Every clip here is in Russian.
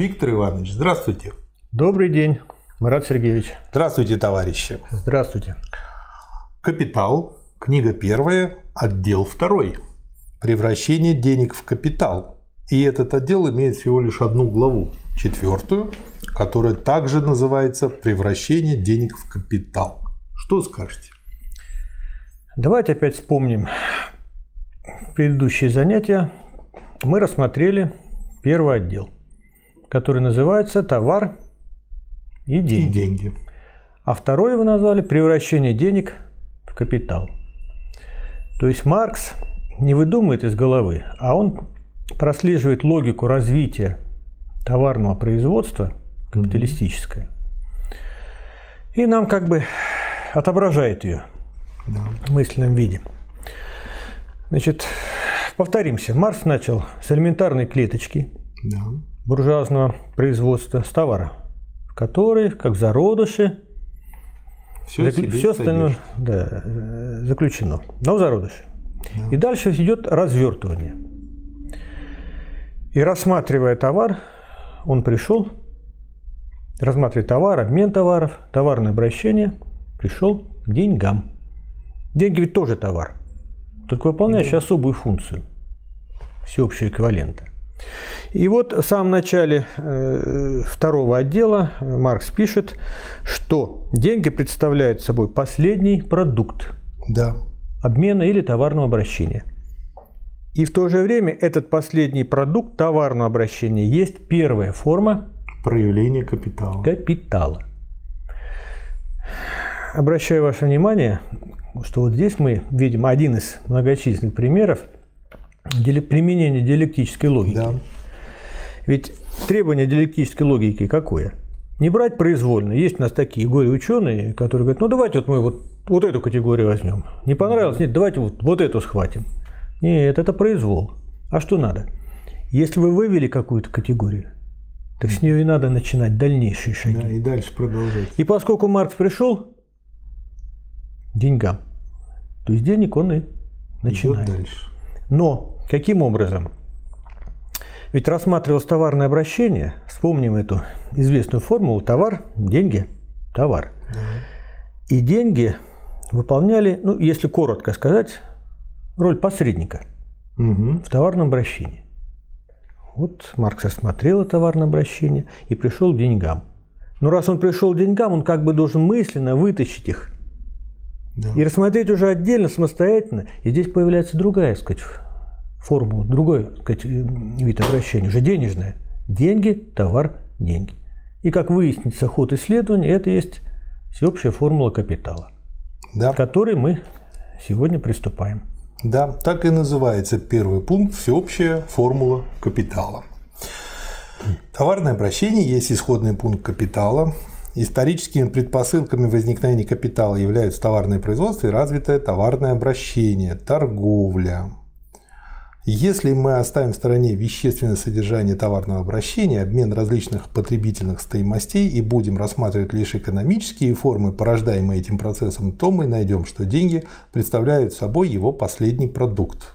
Виктор Иванович, здравствуйте. Добрый день, Марат Сергеевич. Здравствуйте, товарищи. Здравствуйте. Капитал, книга первая, отдел второй. Превращение денег в капитал. И этот отдел имеет всего лишь одну главу, четвертую, которая также называется «Превращение денег в капитал». Что скажете? Давайте опять вспомним предыдущие занятия. Мы рассмотрели первый отдел – который называется «Товар и деньги». И деньги. А второй вы назвали «Превращение денег в капитал». То есть Маркс не выдумывает из головы, а он прослеживает логику развития товарного производства капиталистическое. И нам как бы отображает ее да. в мысленном виде. Значит, повторимся. Маркс начал с элементарной клеточки. Да буржуазного производства с товара, в который, как зародыши, все, зак... все остальное да, э, заключено, но в зародыше. Да. И дальше идет развертывание. И рассматривая товар, он пришел, рассматривая товар, обмен товаров, товарное обращение, пришел к деньгам. Деньги ведь тоже товар, только выполняющий да. особую функцию всеобщего эквивалента. И вот в самом начале э, второго отдела Маркс пишет, что деньги представляют собой последний продукт да. обмена или товарного обращения. И в то же время этот последний продукт товарного обращения есть первая форма проявления капитала. Капитала. Обращаю ваше внимание, что вот здесь мы видим один из многочисленных примеров – применение диалектической логики. Да. Ведь требование диалектической логики какое? Не брать произвольно. Есть у нас такие горе-ученые, которые говорят, ну давайте вот мы вот, вот эту категорию возьмем. Не понравилось? Нет, давайте вот, вот эту схватим. Нет, это произвол. А что надо? Если вы вывели какую-то категорию, так с нее и надо начинать дальнейшие шаги. Да, и дальше продолжать. И поскольку Маркс пришел деньгам, то есть денег он и начинает. Идет дальше. Но каким образом? Ведь рассматривалось товарное обращение, вспомним эту известную формулу товар, деньги, товар. И деньги выполняли, ну, если коротко сказать, роль посредника угу. в товарном обращении. Вот Маркс рассмотрел товарное обращение и пришел к деньгам. Но раз он пришел к деньгам, он как бы должен мысленно вытащить их да. И рассмотреть уже отдельно, самостоятельно. И здесь появляется другая, сказать, формула, другой так сказать, вид обращения, уже денежное. Деньги, товар, деньги. И как выяснится ход исследования, это есть всеобщая формула капитала, да. к которой мы сегодня приступаем. Да, так и называется первый пункт – всеобщая формула капитала. Товарное обращение есть исходный пункт капитала, Историческими предпосылками возникновения капитала являются товарное производство и развитое товарное обращение, торговля. Если мы оставим в стороне вещественное содержание товарного обращения, обмен различных потребительных стоимостей и будем рассматривать лишь экономические формы, порождаемые этим процессом, то мы найдем, что деньги представляют собой его последний продукт.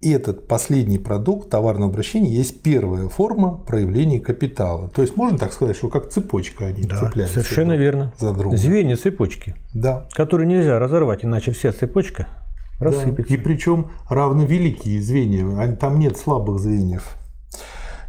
И этот последний продукт товарного обращения есть первая форма проявления капитала. То есть можно так сказать, что как цепочка они да, цепляются. Совершенно верно. За друга. Звенья цепочки. Да. Которые нельзя разорвать, иначе вся цепочка рассыпется. Да. И причем равновеликие звенья, там нет слабых звеньев.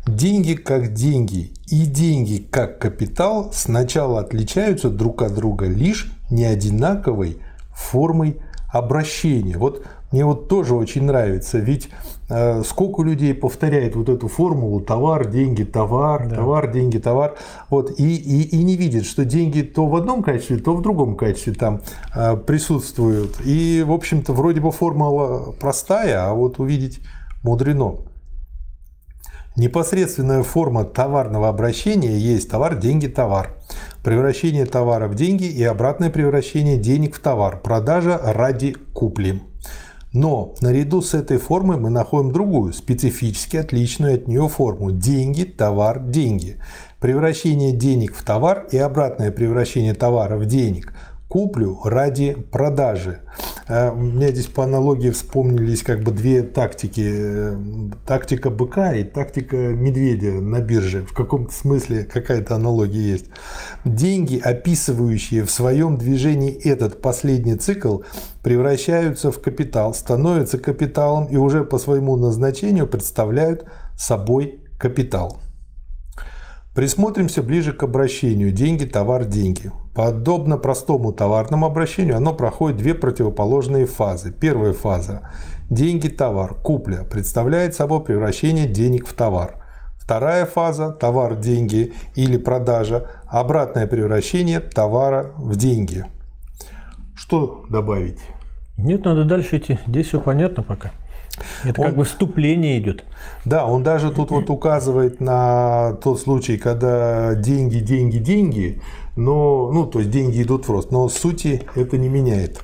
Деньги как деньги и деньги как капитал сначала отличаются друг от друга лишь неодинаковой формой обращения. Вот мне вот тоже очень нравится, ведь э, сколько людей повторяет вот эту формулу товар, деньги, товар, да. товар, деньги, товар, вот, и, и, и не видит, что деньги то в одном качестве, то в другом качестве там э, присутствуют. И, в общем-то, вроде бы формула простая, а вот увидеть мудрено. Непосредственная форма товарного обращения есть товар, деньги, товар. Превращение товара в деньги и обратное превращение денег в товар. Продажа ради купли. Но наряду с этой формой мы находим другую, специфически отличную от нее форму. Деньги, товар, деньги. Превращение денег в товар и обратное превращение товара в денег куплю ради продажи. Э, у меня здесь по аналогии вспомнились как бы две тактики. Э, тактика быка и тактика медведя на бирже. В каком-то смысле какая-то аналогия есть. Деньги, описывающие в своем движении этот последний цикл, превращаются в капитал, становятся капиталом и уже по своему назначению представляют собой капитал. Присмотримся ближе к обращению «деньги, товар, деньги». Подобно простому товарному обращению, оно проходит две противоположные фазы. Первая фаза – деньги, товар, купля, представляет собой превращение денег в товар. Вторая фаза – товар, деньги или продажа, обратное превращение товара в деньги. Что добавить? Нет, надо дальше идти. Здесь все понятно пока. Это он, как бы вступление идет. Да, он даже тут вот указывает на тот случай, когда деньги, деньги, деньги, но, ну, то есть деньги идут в рост, но сути это не меняет.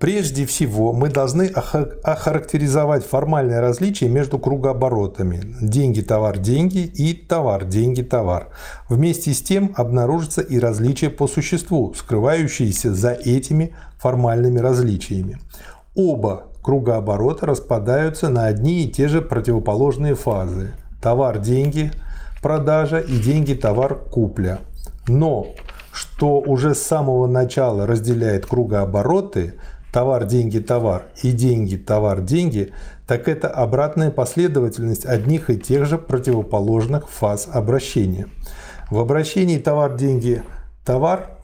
Прежде всего, мы должны охарактеризовать формальное различие между кругооборотами деньги, товар, деньги и товар, деньги, товар. Вместе с тем обнаружится и различие по существу, скрывающиеся за этими формальными различиями. Оба кругооборота распадаются на одни и те же противоположные фазы. Товар – деньги, продажа и деньги – товар – купля. Но что уже с самого начала разделяет кругообороты товар, деньги, товар и деньги, товар, деньги, так это обратная последовательность одних и тех же противоположных фаз обращения. В обращении товар,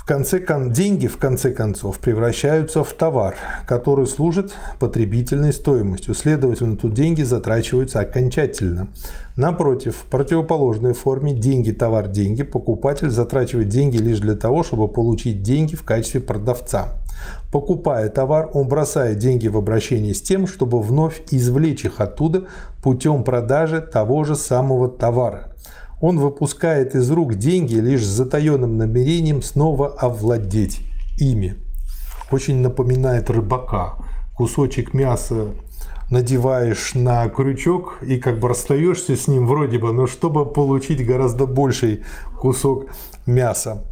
товар конце кон... деньги в конце концов превращаются в товар, который служит потребительной стоимостью. Следовательно, тут деньги затрачиваются окончательно. Напротив, в противоположной форме деньги, товар, деньги, покупатель затрачивает деньги лишь для того, чтобы получить деньги в качестве продавца. Покупая товар, он бросает деньги в обращение с тем, чтобы вновь извлечь их оттуда путем продажи того же самого товара. Он выпускает из рук деньги лишь с затаенным намерением снова овладеть ими. Очень напоминает рыбака. Кусочек мяса надеваешь на крючок и как бы расстаешься с ним вроде бы, но чтобы получить гораздо больший кусок мяса.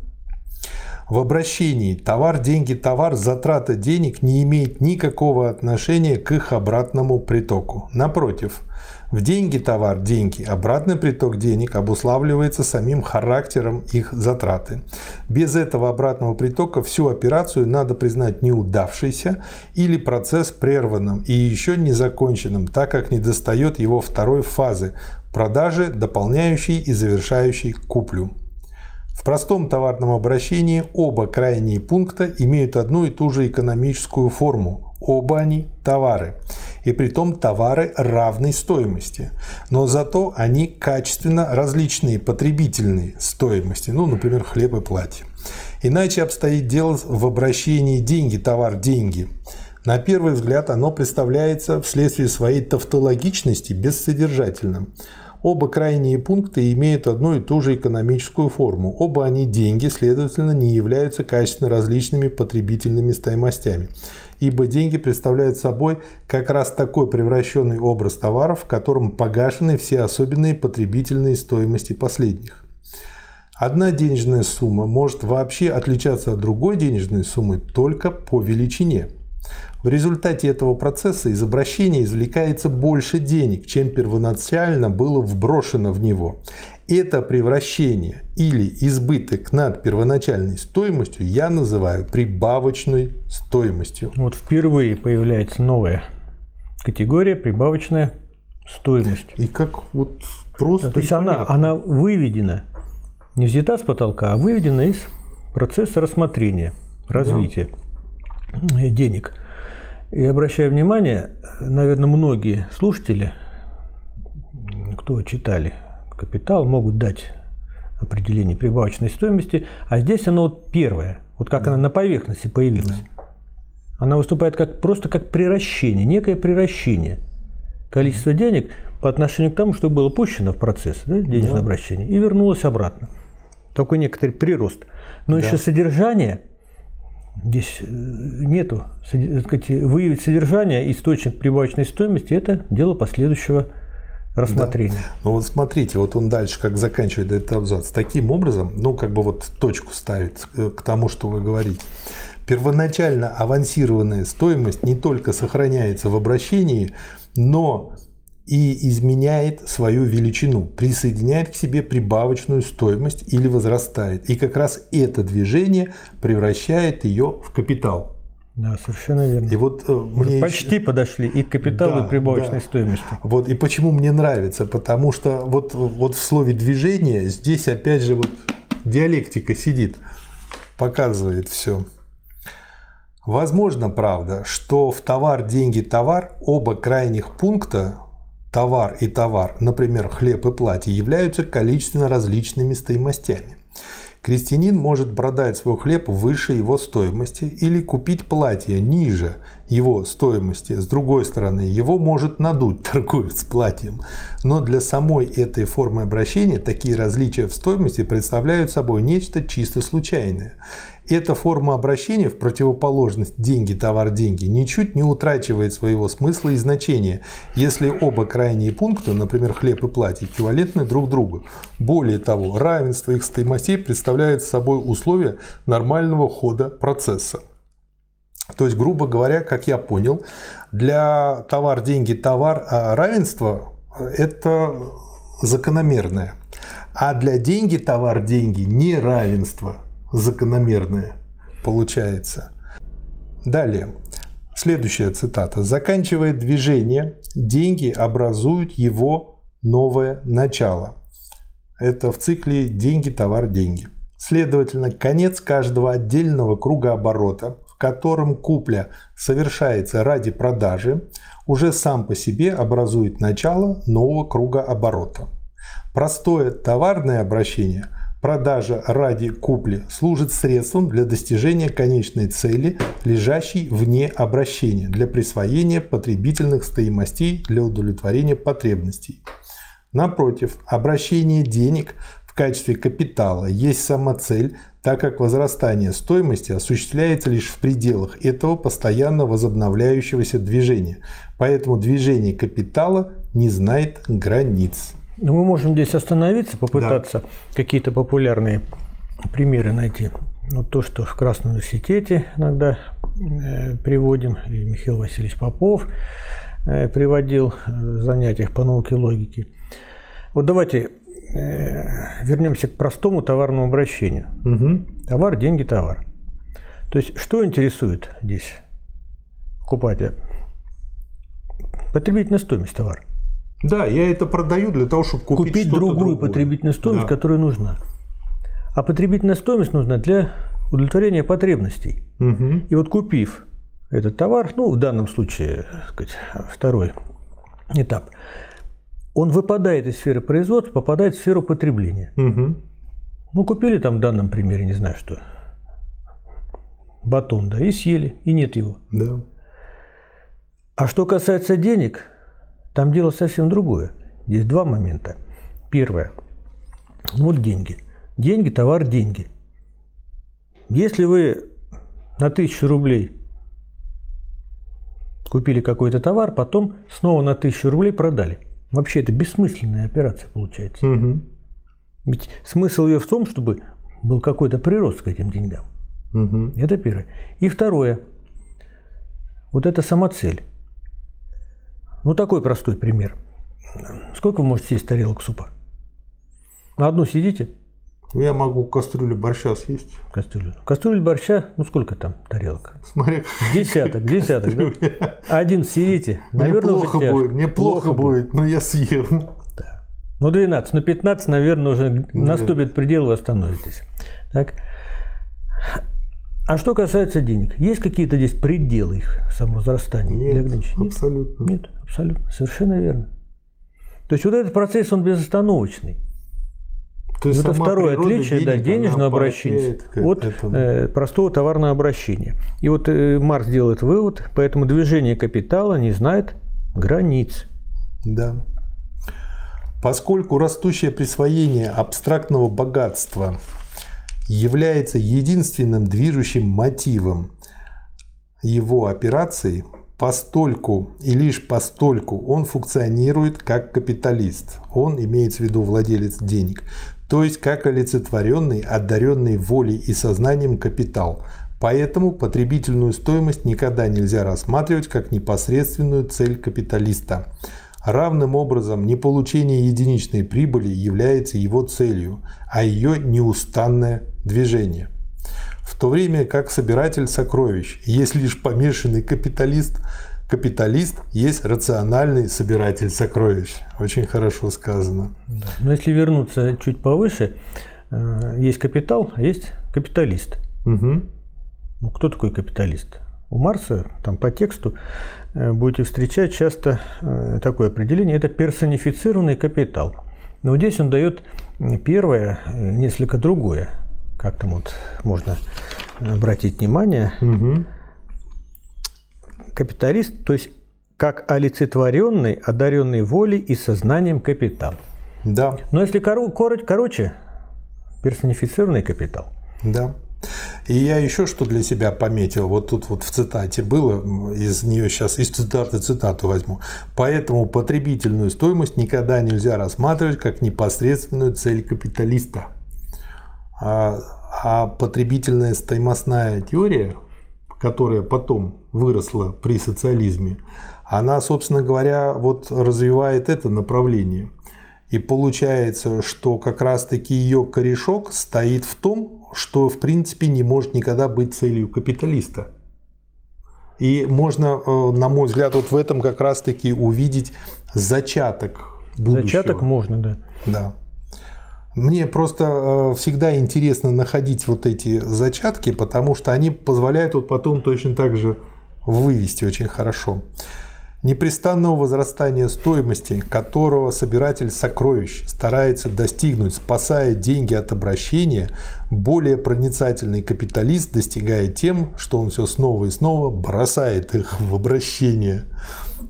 В обращении товар, деньги, товар, затрата денег не имеет никакого отношения к их обратному притоку. Напротив, в деньги товар – деньги. Обратный приток денег обуславливается самим характером их затраты. Без этого обратного притока всю операцию надо признать неудавшейся или процесс прерванным и еще не законченным, так как недостает его второй фазы – продажи, дополняющей и завершающей куплю. В простом товарном обращении оба крайние пункта имеют одну и ту же экономическую форму. Оба они – товары и при том товары равной стоимости. Но зато они качественно различные потребительные стоимости, ну, например, хлеб и платье. Иначе обстоит дело в обращении деньги, товар, деньги. На первый взгляд оно представляется вследствие своей тавтологичности бессодержательным. Оба крайние пункта имеют одну и ту же экономическую форму. Оба они деньги, следовательно, не являются качественно различными потребительными стоимостями ибо деньги представляют собой как раз такой превращенный образ товаров, в котором погашены все особенные потребительные стоимости последних. Одна денежная сумма может вообще отличаться от другой денежной суммы только по величине. В результате этого процесса из обращения извлекается больше денег, чем первоначально было вброшено в него. Это превращение или избыток над первоначальной стоимостью я называю прибавочной стоимостью. Вот впервые появляется новая категория прибавочная стоимость. И как вот просто... То есть она, она выведена, не взята с потолка, а выведена из процесса рассмотрения, развития да. денег. И обращаю внимание, наверное, многие слушатели, кто читали капитал, могут дать определение прибавочной стоимости, а здесь оно вот первое, вот как она на поверхности появилась. Она выступает как, просто как приращение, некое приращение количества денег по отношению к тому, что было пущено в процесс да, денежного да. обращения, и вернулось обратно. Такой некоторый прирост. Но да. еще содержание здесь э, нету. Сказать, выявить содержание, источник прибавочной стоимости – это дело последующего рассмотрения. Да. Ну вот смотрите, вот он дальше как заканчивает этот абзац. Таким образом, ну как бы вот точку ставит э, к тому, что вы говорите. Первоначально авансированная стоимость не только сохраняется в обращении, но и изменяет свою величину, присоединяет к себе прибавочную стоимость или возрастает. И как раз это движение превращает ее в капитал. Да, совершенно верно. И вот э, мне почти еще... подошли и к капиталу, да, и прибавочной да. стоимости. Вот и почему мне нравится, потому что вот вот в слове движение здесь опять же вот диалектика сидит, показывает все. Возможно, правда, что в товар, деньги, товар оба крайних пункта товар и товар, например, хлеб и платье, являются количественно различными стоимостями. Крестьянин может продать свой хлеб выше его стоимости или купить платье ниже его стоимости. С другой стороны, его может надуть торговец платьем. Но для самой этой формы обращения такие различия в стоимости представляют собой нечто чисто случайное. Эта форма обращения в противоположность деньги, товар, деньги ничуть не утрачивает своего смысла и значения, если оба крайние пункта, например, хлеб и платье, эквивалентны друг другу. Более того, равенство их стоимостей представляет собой условие нормального хода процесса. То есть, грубо говоря, как я понял, для товар, деньги, товар а равенство – это закономерное. А для деньги, товар, деньги – неравенство – закономерное получается. Далее. Следующая цитата. Заканчивая движение, деньги образуют его новое начало. Это в цикле «деньги, товар, деньги». Следовательно, конец каждого отдельного круга оборота, в котором купля совершается ради продажи, уже сам по себе образует начало нового круга оборота. Простое товарное обращение – Продажа ради купли служит средством для достижения конечной цели, лежащей вне обращения, для присвоения потребительных стоимостей для удовлетворения потребностей. Напротив, обращение денег в качестве капитала есть сама цель, так как возрастание стоимости осуществляется лишь в пределах этого постоянно возобновляющегося движения. Поэтому движение капитала не знает границ. Ну, мы можем здесь остановиться, попытаться да. какие-то популярные примеры найти. Вот то, что в Красном университете иногда э, приводим, и Михаил Васильевич Попов э, приводил в занятиях по науке логики. Вот давайте э, вернемся к простому товарному обращению. Угу. Товар, деньги, товар. То есть, что интересует здесь покупателя? Потребительная стоимость товара. Да, я это продаю для того, чтобы купить, купить другую другое. потребительную стоимость, да. которая нужна. А потребительная стоимость нужна для удовлетворения потребностей. Угу. И вот купив этот товар, ну, в данном случае, так сказать, второй этап, он выпадает из сферы производства, попадает в сферу потребления. Угу. Ну, купили там в данном примере, не знаю что, батон, да, и съели, и нет его. Да. А что касается денег, там дело совсем другое. Здесь два момента. Первое. Вот деньги. Деньги, товар, деньги. Если вы на тысячу рублей купили какой-то товар, потом снова на тысячу рублей продали. Вообще это бессмысленная операция получается. Угу. Ведь смысл ее в том, чтобы был какой-то прирост к этим деньгам. Угу. Это первое. И второе. Вот это сама цель. Ну, такой простой пример. Сколько вы можете съесть тарелок супа? На одну сидите? Я могу кастрюлю борща съесть. Кастрюлю. Кастрюлю борща, ну сколько там тарелок? Смотри. Десяток, десяток, да? Один съедите, наверное, мне плохо будет, мне плохо, будет, но я съем. Да. Ну, 12, ну 15, наверное, уже наступит предел, вы остановитесь. Так. А что касается денег, есть какие-то здесь пределы их самовозрастания? Нет, абсолютно. Нет, абсолютно, совершенно верно. То есть вот этот процесс, он безостановочный. То есть это второе отличие денег, да, денежного обращения от э, простого товарного обращения. И вот э, Марс делает вывод, поэтому движение капитала не знает границ. Да. Поскольку растущее присвоение абстрактного богатства является единственным движущим мотивом его операций, постольку и лишь постольку он функционирует как капиталист. Он имеется в виду владелец денег. То есть как олицетворенный, одаренный волей и сознанием капитал. Поэтому потребительную стоимость никогда нельзя рассматривать как непосредственную цель капиталиста. Равным образом не получение единичной прибыли является его целью, а ее неустанное движение. В то время как собиратель сокровищ есть лишь помешанный капиталист, капиталист есть рациональный собиратель сокровищ. Очень хорошо сказано. Но если вернуться чуть повыше, э, есть капитал, а есть капиталист. Угу. Ну, кто такой капиталист? У Марса, там по тексту, э, будете встречать часто э, такое определение, это персонифицированный капитал. Но здесь он дает первое, несколько другое как там вот можно обратить внимание, угу. капиталист, то есть как олицетворенный, одаренный волей и сознанием капитал. Да. Но если коро- короче, короче, персонифицированный капитал. Да. И я еще что для себя пометил, вот тут вот в цитате было, из нее сейчас из цитаты цитату возьму. Поэтому потребительную стоимость никогда нельзя рассматривать как непосредственную цель капиталиста. А, а потребительная стоимостная теория, которая потом выросла при социализме, она, собственно говоря, вот развивает это направление. И получается, что как раз-таки ее корешок стоит в том, что в принципе не может никогда быть целью капиталиста. И можно, э, на мой взгляд, вот в этом как раз-таки увидеть зачаток будущего. Зачаток можно, да. Да. Мне просто э, всегда интересно находить вот эти зачатки, потому что они позволяют вот потом точно так же вывести очень хорошо. Непрестанного возрастания стоимости, которого собиратель сокровищ старается достигнуть, спасая деньги от обращения, более проницательный капиталист достигает тем, что он все снова и снова бросает их в обращение.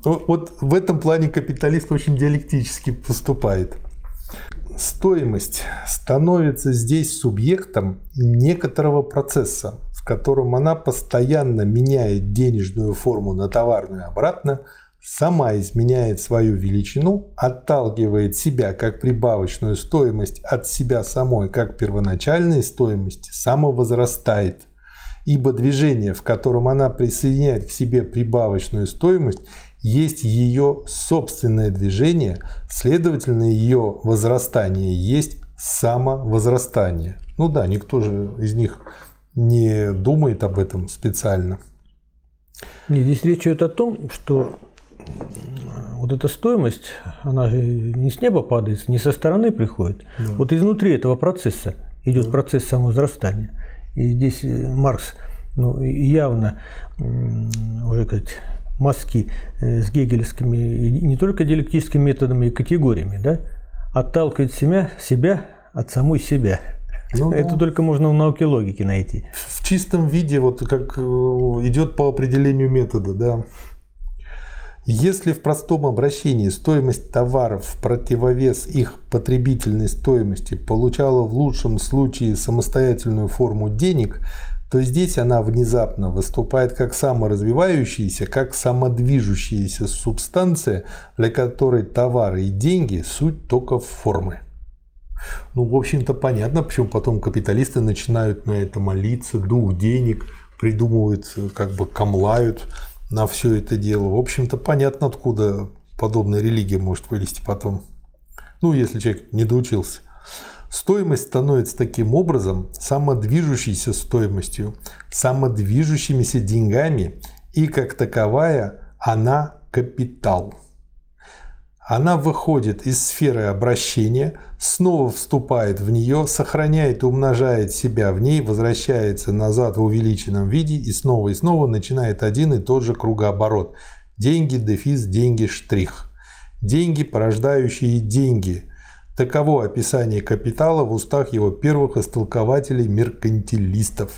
Вот в этом плане капиталист очень диалектически поступает стоимость становится здесь субъектом некоторого процесса, в котором она постоянно меняет денежную форму на товарную обратно, сама изменяет свою величину, отталкивает себя как прибавочную стоимость от себя самой как первоначальной стоимости, самовозрастает. Ибо движение, в котором она присоединяет к себе прибавочную стоимость, есть ее собственное движение, следовательно, ее возрастание есть самовозрастание. Ну да, никто же из них не думает об этом специально. Нет, здесь речь идет о том, что вот эта стоимость, она же не с неба падает, не со стороны приходит. Да. Вот изнутри этого процесса идет да. процесс самовозрастания. И здесь э, Маркс ну, явно уже как мазки э, с гегелевскими не только диалектическими методами и категориями, да, отталкивает себя, себя от самой себя. Ну, Это только можно в науке логики найти. В чистом виде, вот как э, идет по определению метода, да. Если в простом обращении стоимость товаров в противовес их потребительной стоимости получала в лучшем случае самостоятельную форму денег, то здесь она внезапно выступает как саморазвивающаяся, как самодвижущаяся субстанция, для которой товары и деньги – суть только формы. Ну, в общем-то, понятно, почему потом капиталисты начинают на это молиться, дух денег, придумывают, как бы камлают на все это дело. В общем-то, понятно, откуда подобная религия может вылезти потом. Ну, если человек не доучился. Стоимость становится таким образом самодвижущейся стоимостью, самодвижущимися деньгами, и как таковая она капитал. Она выходит из сферы обращения, снова вступает в нее, сохраняет и умножает себя в ней, возвращается назад в увеличенном виде и снова и снова начинает один и тот же кругооборот. Деньги, дефис, деньги, штрих. Деньги, порождающие деньги – Таково описание капитала в устах его первых истолкователей меркантилистов.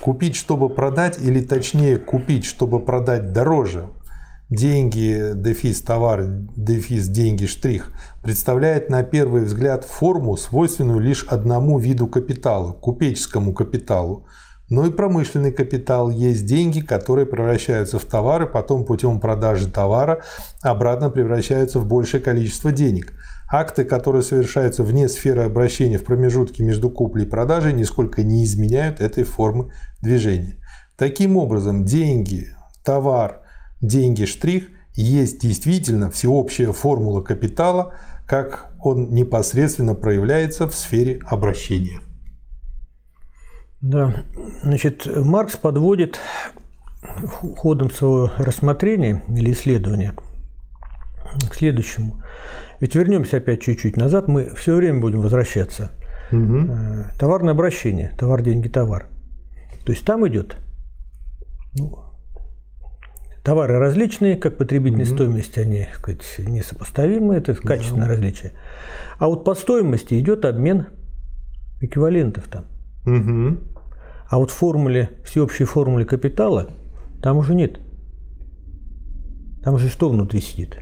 Купить, чтобы продать, или точнее купить, чтобы продать дороже, деньги, дефис товар, дефис деньги штрих, представляет на первый взгляд форму, свойственную лишь одному виду капитала – купеческому капиталу. но и промышленный капитал. Есть деньги, которые превращаются в товары, потом путем продажи товара обратно превращаются в большее количество денег. Акты, которые совершаются вне сферы обращения в промежутке между куплей и продажей, нисколько не изменяют этой формы движения. Таким образом, деньги, товар, деньги, штрих есть действительно всеобщая формула капитала, как он непосредственно проявляется в сфере обращения. Да, значит, Маркс подводит ходом своего рассмотрения или исследования к следующему. Ведь вернемся опять чуть-чуть назад, мы все время будем возвращаться. Угу. Товарное обращение, товар, деньги, товар. То есть там идет ну, товары различные, как потребительной угу. стоимости, они сказать, несопоставимы, это качественное да. различие. А вот по стоимости идет обмен эквивалентов там. Угу. А вот в формуле, всеобщей формуле капитала там уже нет. Там уже что внутри сидит,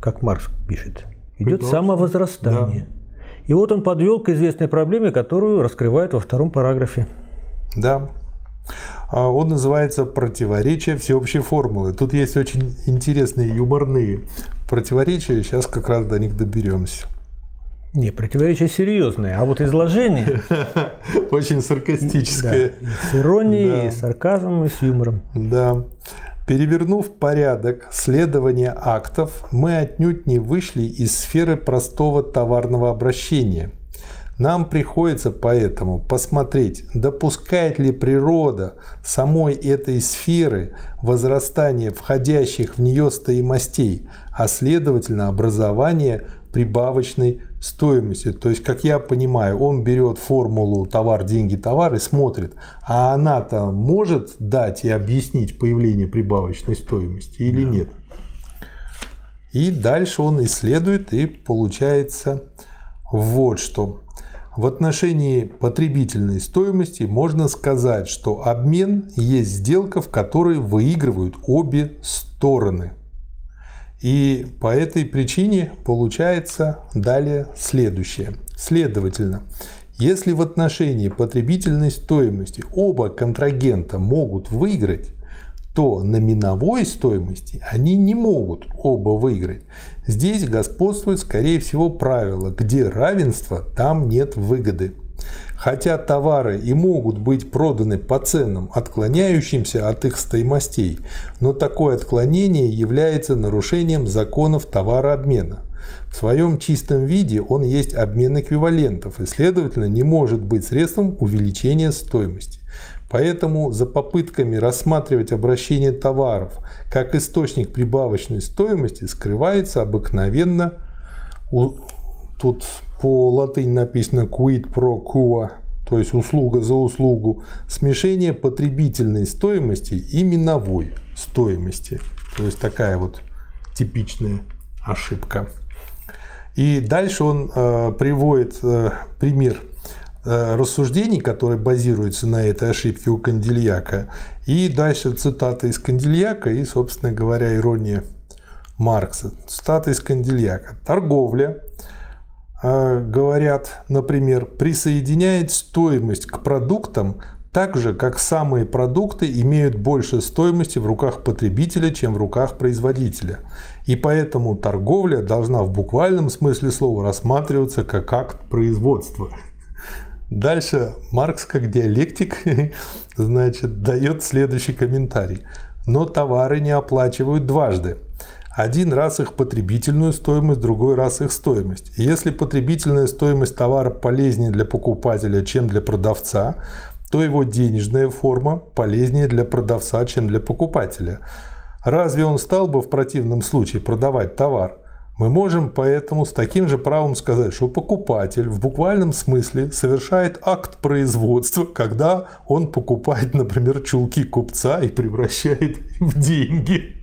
как Маркс пишет. Идет Прекрасно. самовозрастание. Да. И вот он подвел к известной проблеме, которую раскрывает во втором параграфе. Да. А он называется «Противоречие всеобщей формулы». Тут есть очень интересные юморные противоречия, сейчас как раз до них доберемся. Не, противоречие серьезное, а вот изложение... Очень саркастическое. С иронией, сарказмом и с юмором. Да. Перевернув порядок следования актов, мы отнюдь не вышли из сферы простого товарного обращения. Нам приходится поэтому посмотреть, допускает ли природа самой этой сферы возрастание входящих в нее стоимостей, а следовательно образование прибавочной стоимости. То есть, как я понимаю, он берет формулу товар, деньги, товар и смотрит, а она-то может дать и объяснить появление прибавочной стоимости или да. нет. И дальше он исследует и получается вот что. В отношении потребительной стоимости можно сказать, что обмен есть сделка, в которой выигрывают обе стороны. И по этой причине получается далее следующее. Следовательно, если в отношении потребительной стоимости оба контрагента могут выиграть, то на миновой стоимости они не могут оба выиграть. Здесь господствует, скорее всего, правило, где равенство, там нет выгоды. Хотя товары и могут быть проданы по ценам, отклоняющимся от их стоимостей, но такое отклонение является нарушением законов товарообмена. В своем чистом виде он есть обмен эквивалентов и, следовательно, не может быть средством увеличения стоимости. Поэтому за попытками рассматривать обращение товаров как источник прибавочной стоимости скрывается обыкновенно, тут по латыни написано quid pro quo, то есть услуга за услугу, смешение потребительной стоимости и миновой стоимости. То есть такая вот типичная ошибка. И дальше он э, приводит э, пример э, рассуждений, которые базируются на этой ошибке у Кандильяка. И дальше цитата из Кандильяка и, собственно говоря, ирония Маркса. Цитата из Кандильяка. Торговля говорят, например, присоединяет стоимость к продуктам так же, как самые продукты имеют больше стоимости в руках потребителя, чем в руках производителя. И поэтому торговля должна в буквальном смысле слова рассматриваться как акт производства. Дальше Маркс, как диалектик, значит, дает следующий комментарий. Но товары не оплачивают дважды. Один раз их потребительную стоимость, другой раз их стоимость. если потребительная стоимость товара полезнее для покупателя, чем для продавца, то его денежная форма полезнее для продавца, чем для покупателя. Разве он стал бы в противном случае продавать товар? Мы можем поэтому с таким же правом сказать, что покупатель в буквальном смысле совершает акт производства, когда он покупает, например, чулки купца и превращает их в деньги.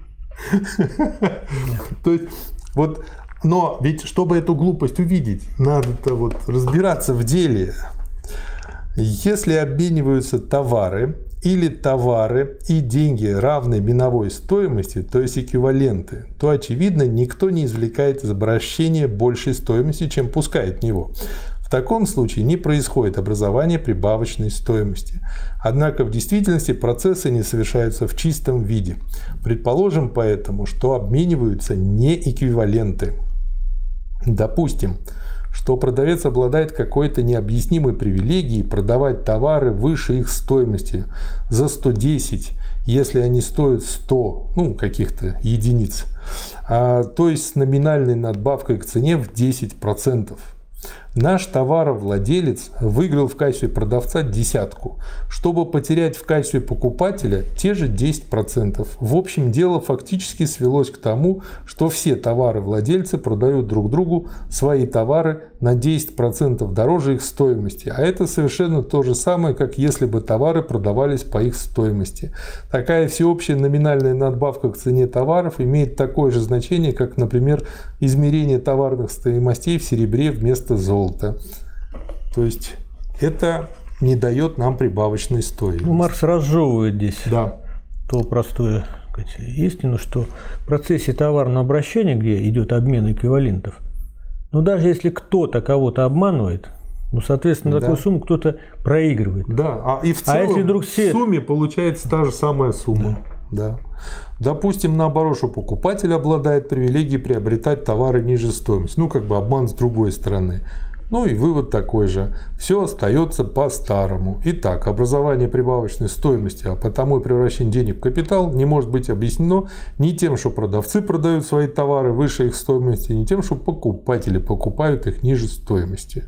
То есть, вот, но ведь, чтобы эту глупость увидеть, надо-то вот разбираться в деле. Если обмениваются товары или товары и деньги равны миновой стоимости, то есть эквиваленты, то, очевидно, никто не извлекает из обращения большей стоимости, чем пускает в него. В таком случае не происходит образование прибавочной стоимости. Однако в действительности процессы не совершаются в чистом виде. Предположим поэтому, что обмениваются не эквиваленты. Допустим, что продавец обладает какой-то необъяснимой привилегией продавать товары выше их стоимости за 110, если они стоят 100, ну, каких-то единиц, а, то есть с номинальной надбавкой к цене в 10%. Наш товаровладелец выиграл в качестве продавца десятку, чтобы потерять в качестве покупателя те же 10%. В общем, дело фактически свелось к тому, что все товаровладельцы продают друг другу свои товары на 10% дороже их стоимости. А это совершенно то же самое, как если бы товары продавались по их стоимости. Такая всеобщая номинальная надбавка к цене товаров имеет такое же значение, как, например, измерение товарных стоимостей в серебре вместо золота. То есть это не дает нам прибавочной стоимости. Ну, Маркс разжевывает здесь да. то простое истину, что в процессе товарного обращения, где идет обмен эквивалентов, но ну, даже если кто-то кого-то обманывает, ну, соответственно, да. такую сумму кто-то проигрывает. Да, а и в целом а если вдруг все... в сумме получается та же самая сумма. Да. да. Допустим, наоборот, что покупатель обладает привилегией приобретать товары ниже стоимости. Ну, как бы обман с другой стороны. Ну и вывод такой же. Все остается по-старому. Итак, образование прибавочной стоимости, а потому и превращение денег в капитал не может быть объяснено ни тем, что продавцы продают свои товары выше их стоимости, ни тем, что покупатели покупают их ниже стоимости.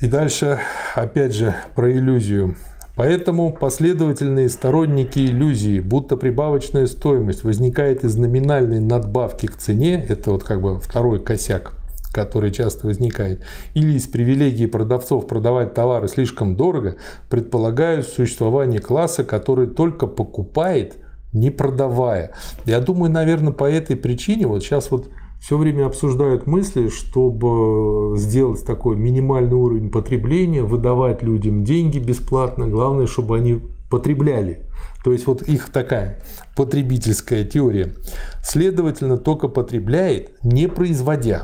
И дальше, опять же, про иллюзию. Поэтому последовательные сторонники иллюзии, будто прибавочная стоимость возникает из номинальной надбавки к цене, это вот как бы второй косяк, который часто возникает, или из привилегии продавцов продавать товары слишком дорого, предполагают существование класса, который только покупает, не продавая. Я думаю, наверное, по этой причине, вот сейчас вот все время обсуждают мысли, чтобы сделать такой минимальный уровень потребления, выдавать людям деньги бесплатно, главное, чтобы они потребляли. То есть вот их такая потребительская теория. Следовательно, только потребляет, не производя.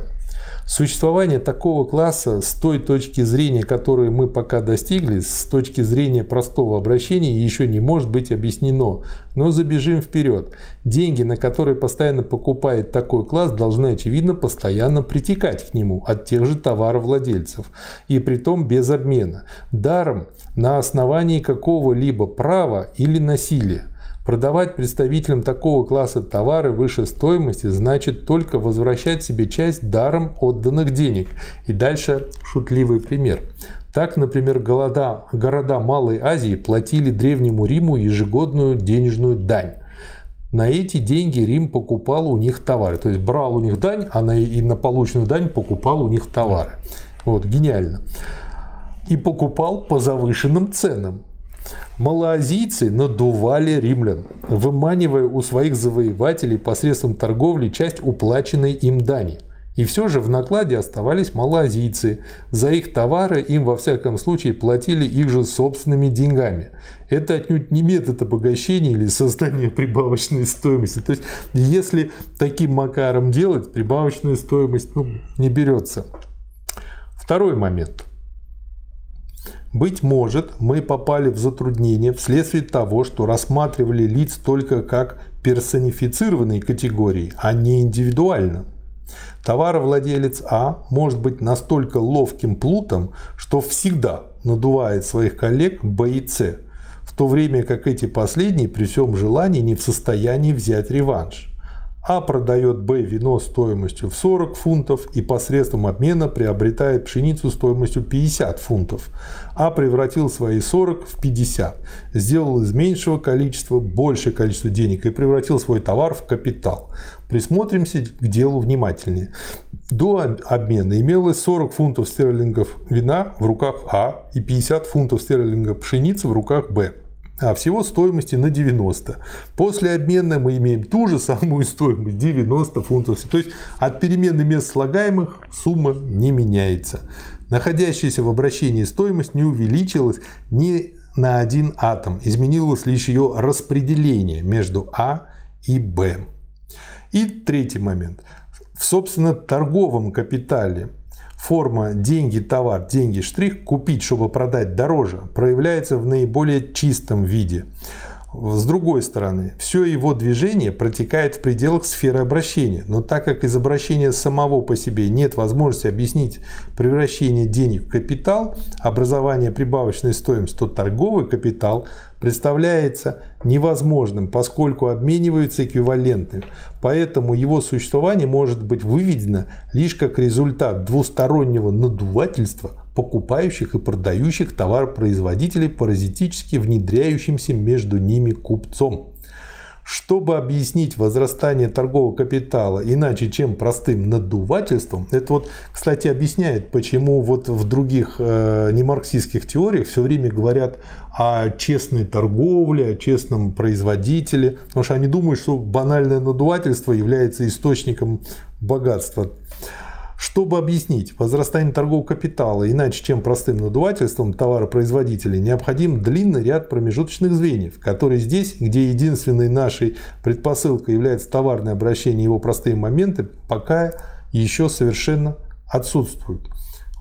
Существование такого класса с той точки зрения, которую мы пока достигли, с точки зрения простого обращения, еще не может быть объяснено. Но забежим вперед. Деньги, на которые постоянно покупает такой класс, должны, очевидно, постоянно притекать к нему от тех же товаровладельцев. И при том без обмена. Даром на основании какого-либо права или насилия. Продавать представителям такого класса товары выше стоимости значит только возвращать себе часть даром отданных денег. И дальше шутливый пример. Так, например, города, города Малой Азии платили Древнему Риму ежегодную денежную дань. На эти деньги Рим покупал у них товары. То есть брал у них дань, а на, и на полученную дань покупал у них товары. Вот, гениально. И покупал по завышенным ценам. Малоазийцы надували римлян, выманивая у своих завоевателей посредством торговли часть уплаченной им дани. И все же в накладе оставались малоазийцы. За их товары им во всяком случае платили их же собственными деньгами. Это отнюдь не метод обогащения или создания прибавочной стоимости. То есть, если таким макаром делать, прибавочная стоимость ну, не берется. Второй момент – быть может, мы попали в затруднение вследствие того, что рассматривали лиц только как персонифицированные категории, а не индивидуально. Товаровладелец А может быть настолько ловким плутом, что всегда надувает своих коллег Б и С, в то время как эти последние при всем желании не в состоянии взять реванш. А продает Б вино стоимостью в 40 фунтов и посредством обмена приобретает пшеницу стоимостью 50 фунтов. А превратил свои 40 в 50. Сделал из меньшего количества большее количество денег и превратил свой товар в капитал. Присмотримся к делу внимательнее. До обмена имелось 40 фунтов стерлингов вина в руках А и 50 фунтов стерлингов пшеницы в руках Б а всего стоимости на 90. После обмена мы имеем ту же самую стоимость 90 фунтов. То есть от перемены мест слагаемых сумма не меняется. Находящаяся в обращении стоимость не увеличилась ни на один атом. Изменилось лишь ее распределение между А и Б. И третий момент. В, собственно, торговом капитале форма деньги, товар, деньги, штрих купить, чтобы продать дороже, проявляется в наиболее чистом виде. С другой стороны, все его движение протекает в пределах сферы обращения, но так как из обращения самого по себе нет возможности объяснить превращение денег в капитал, образование прибавочной стоимости, то торговый капитал представляется невозможным, поскольку обмениваются эквиваленты. Поэтому его существование может быть выведено лишь как результат двустороннего надувательства покупающих и продающих товаропроизводителей паразитически внедряющимся между ними купцом. Чтобы объяснить возрастание торгового капитала иначе, чем простым надувательством, это вот, кстати, объясняет, почему вот в других э, немарксистских теориях все время говорят о честной торговле, о честном производителе, потому что они думают, что банальное надувательство является источником богатства. Чтобы объяснить возрастание торгового капитала иначе, чем простым надувательством товаропроизводителей, необходим длинный ряд промежуточных звеньев, которые здесь, где единственной нашей предпосылкой является товарное обращение и его простые моменты, пока еще совершенно отсутствуют.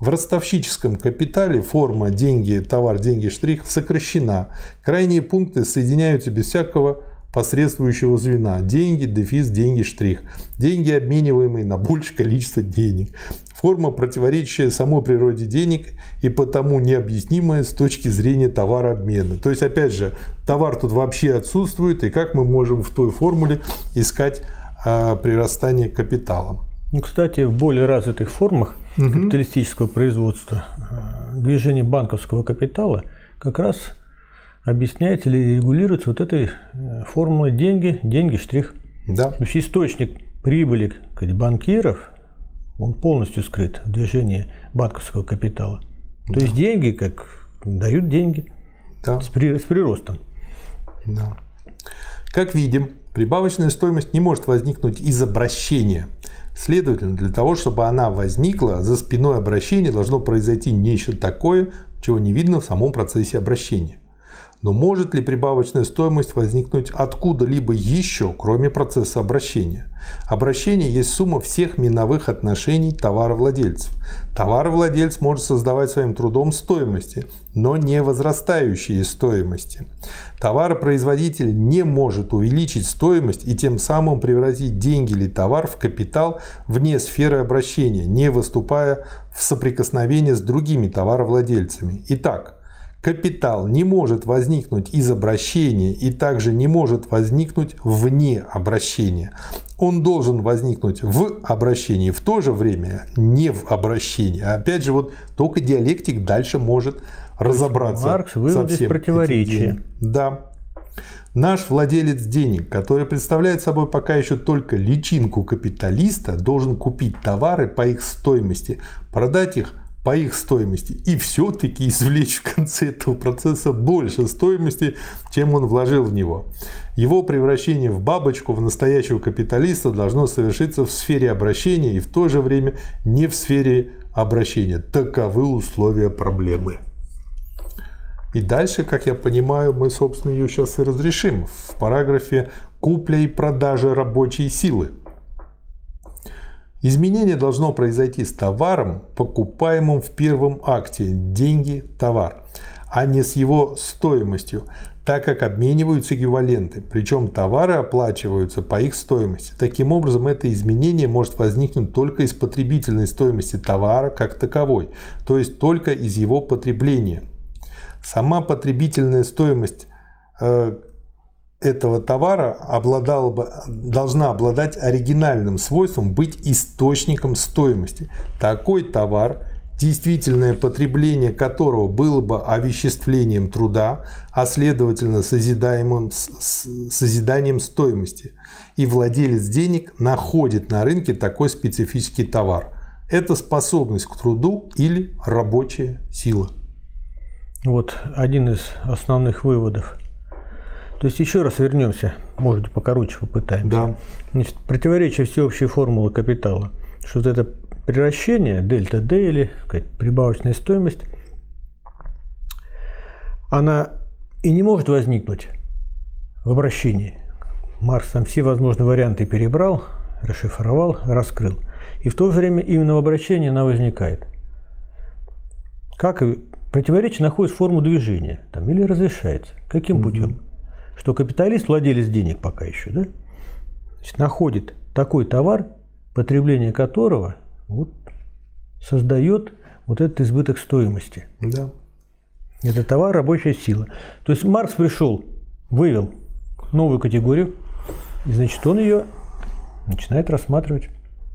В ростовщическом капитале форма деньги, товар, деньги, штрих сокращена. Крайние пункты соединяются без всякого посредствующего звена. Деньги, дефис, деньги, штрих. Деньги, обмениваемые на большее количество денег. Форма, противоречащая самой природе денег и потому необъяснимая с точки зрения товарообмена. То есть, опять же, товар тут вообще отсутствует, и как мы можем в той формуле искать а, прирастание капитала. Ну, кстати, в более развитых формах угу. капиталистического производства а, движение банковского капитала как раз объясняется или регулируется вот этой э, формулой деньги, деньги, штрих. Да. То есть источник прибыли банкиров, он полностью скрыт в движении банковского капитала. То да. есть деньги как дают деньги да. с, при, с приростом. Да. Как видим, прибавочная стоимость не может возникнуть из обращения. Следовательно, для того, чтобы она возникла, за спиной обращения должно произойти нечто такое, чего не видно в самом процессе обращения. Но может ли прибавочная стоимость возникнуть откуда-либо еще, кроме процесса обращения? Обращение есть сумма всех миновых отношений товаровладельцев. Товаровладелец может создавать своим трудом стоимости, но не возрастающие стоимости. Товаропроизводитель не может увеличить стоимость и тем самым превратить деньги или товар в капитал вне сферы обращения, не выступая в соприкосновении с другими товаровладельцами. Итак, Капитал не может возникнуть из обращения и также не может возникнуть вне обращения. Он должен возникнуть в обращении, в то же время не в обращении. Опять же, вот только диалектик дальше может разобраться. Маркс выводит противоречие. Да. Наш владелец денег, который представляет собой пока еще только личинку капиталиста, должен купить товары по их стоимости, продать их по их стоимости и все-таки извлечь в конце этого процесса больше стоимости, чем он вложил в него. Его превращение в бабочку, в настоящего капиталиста должно совершиться в сфере обращения и в то же время не в сфере обращения. Таковы условия проблемы. И дальше, как я понимаю, мы, собственно, ее сейчас и разрешим в параграфе «Купля и продажа рабочей силы». Изменение должно произойти с товаром, покупаемым в первом акте «деньги, товар», а не с его стоимостью, так как обмениваются эквиваленты, причем товары оплачиваются по их стоимости. Таким образом, это изменение может возникнуть только из потребительной стоимости товара как таковой, то есть только из его потребления. Сама потребительная стоимость э, этого товара обладала бы, должна обладать оригинальным свойством быть источником стоимости. Такой товар, действительное потребление которого было бы овеществлением труда, а следовательно созидаемым, созиданием стоимости. И владелец денег находит на рынке такой специфический товар. Это способность к труду или рабочая сила. Вот один из основных выводов то есть еще раз вернемся, может быть, покороче попытаемся. Да. Значит, противоречие всеобщей формулы капитала, что вот это превращение, дельта D или прибавочная стоимость, она и не может возникнуть в обращении. Маркс там все возможные варианты перебрал, расшифровал, раскрыл. И в то же время именно в обращении она возникает. как противоречие находит форму движения там, или разрешается. Каким угу. путем? Что капиталист, владелец денег пока еще, да, значит, находит такой товар, потребление которого вот, создает вот этот избыток стоимости. Да. Это товар, рабочая сила. То есть Маркс пришел, вывел новую категорию, и значит он ее начинает рассматривать.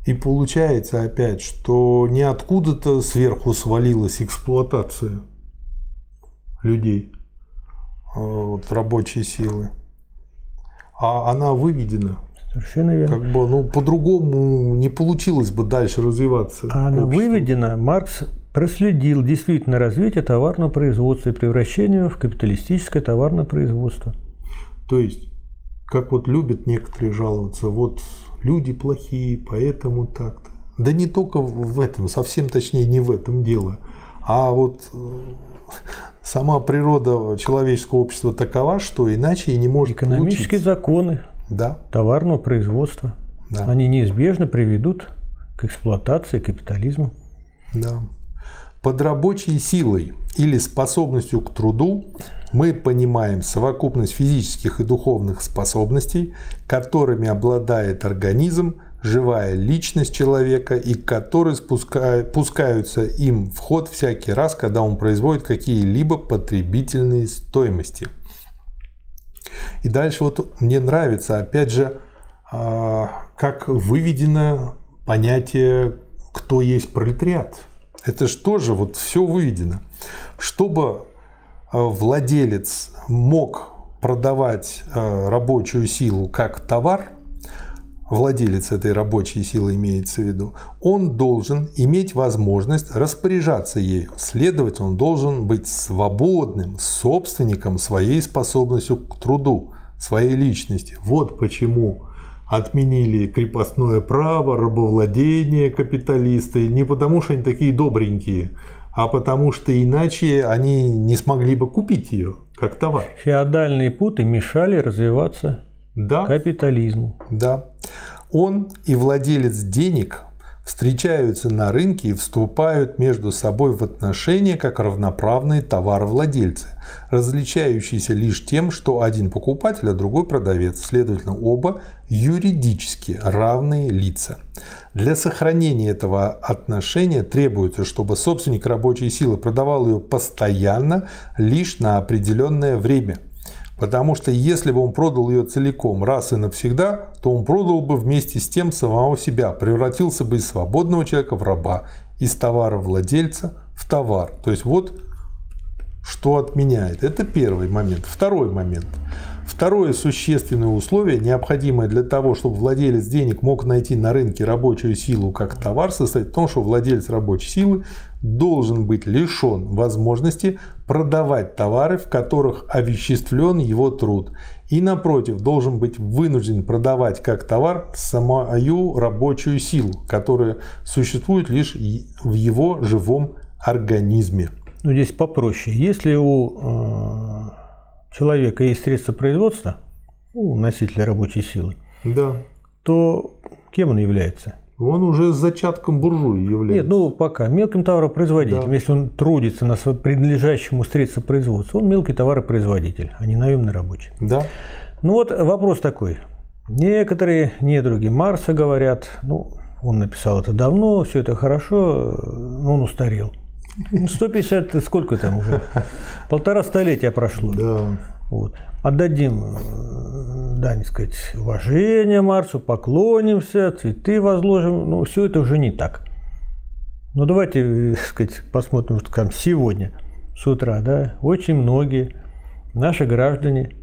И получается опять, что не откуда-то сверху свалилась эксплуатация людей, вот, рабочей силы, а она выведена. Совершенно верно. Как бы, ну, по-другому не получилось бы дальше развиваться. А она выведена, Маркс проследил действительно развитие товарного производства и превращение в капиталистическое товарное производство. То есть, как вот любят некоторые жаловаться, вот люди плохие, поэтому так-то. Да не только в этом, совсем точнее не в этом дело, а вот э, сама природа человеческого общества такова, что иначе и не может Экономические получиться. законы да. товарного производства, да. они неизбежно приведут к эксплуатации капитализма. Да. Под рабочей силой или способностью к труду мы понимаем совокупность физических и духовных способностей, которыми обладает организм, живая личность человека и которые спускают, пускаются им в ход всякий раз, когда он производит какие-либо потребительные стоимости. И дальше вот мне нравится, опять же, а, как выведено понятие «кто есть пролетариат». Это же тоже вот все выведено. Чтобы Э, владелец мог продавать э, рабочую силу как товар, владелец этой рабочей силы имеется в виду, он должен иметь возможность распоряжаться ею. Следовательно, он должен быть свободным собственником своей способностью к труду, своей личности. Вот почему отменили крепостное право, рабовладение капиталисты, не потому что они такие добренькие, а потому что иначе они не смогли бы купить ее как товар. Феодальные путы мешали развиваться да. капитализму. Да. Он и владелец денег встречаются на рынке и вступают между собой в отношения как равноправные товаровладельцы, различающиеся лишь тем, что один покупатель, а другой продавец, следовательно, оба юридически равные лица. Для сохранения этого отношения требуется, чтобы собственник рабочей силы продавал ее постоянно лишь на определенное время – Потому что если бы он продал ее целиком раз и навсегда, то он продал бы вместе с тем самого себя, превратился бы из свободного человека в раба, из товара владельца в товар. То есть вот что отменяет. Это первый момент. Второй момент. Второе существенное условие, необходимое для того, чтобы владелец денег мог найти на рынке рабочую силу как товар, состоит в том, что владелец рабочей силы должен быть лишен возможности продавать товары, в которых овеществлен его труд. И напротив, должен быть вынужден продавать как товар самую рабочую силу, которая существует лишь в его живом организме. Ну, здесь попроще. Если у э, человека есть средства производства, у носителя рабочей силы, да. то кем он является? Он уже с зачатком буржуи является. Нет, ну пока. Мелким товаропроизводителем. Да. Если он трудится на принадлежащему средству производства, он мелкий товаропроизводитель, а не наемный рабочий. Да. Ну вот вопрос такой. Некоторые недруги Марса говорят, ну, он написал это давно, все это хорошо, но он устарел. 150, ну, сколько там уже? Полтора столетия прошло. Да. Вот. Отдадим э, дань, сказать, уважения Марсу, поклонимся, цветы возложим. Ну, все это уже не так. Ну, давайте, э, сказать, посмотрим, что там сегодня, с утра, да, очень многие наши граждане,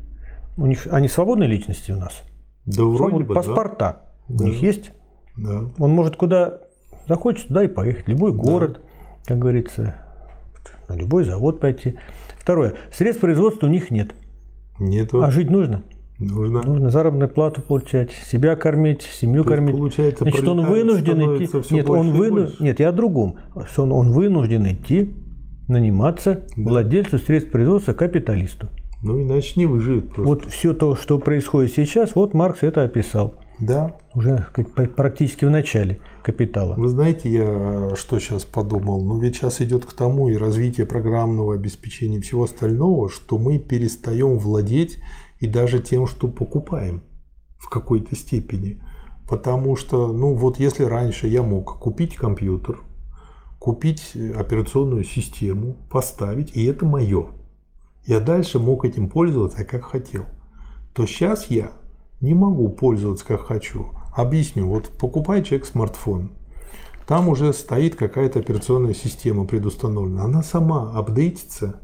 у них, они свободные личности у нас? Да, вроде бы, Паспорта да. у них есть? Да. Он может куда захочет, туда и поехать, любой город, да. как говорится, на любой завод пойти. Второе. Средств производства у них нет. Нету. А жить нужно? Нужно. Нужно заработную плату получать, себя кормить, семью То кормить. Получается, Значит, он вынужден идти. Нет, он выну... Нет, я о другом. Что он, он вынужден идти наниматься да. владельцу средств производства капиталисту. Ну, иначе не выживет просто. Вот все то, что происходит сейчас, вот Маркс это описал. Да. Уже как, практически в начале. Капитала. Вы знаете, я что сейчас подумал? Ну ведь сейчас идет к тому и развитие программного обеспечения и всего остального, что мы перестаем владеть и даже тем, что покупаем в какой-то степени. Потому что, ну вот если раньше я мог купить компьютер, купить операционную систему, поставить, и это мое. Я дальше мог этим пользоваться, как хотел. То сейчас я не могу пользоваться, как хочу. Объясню. Вот покупает человек смартфон. Там уже стоит какая-то операционная система предустановлена. Она сама апдейтится.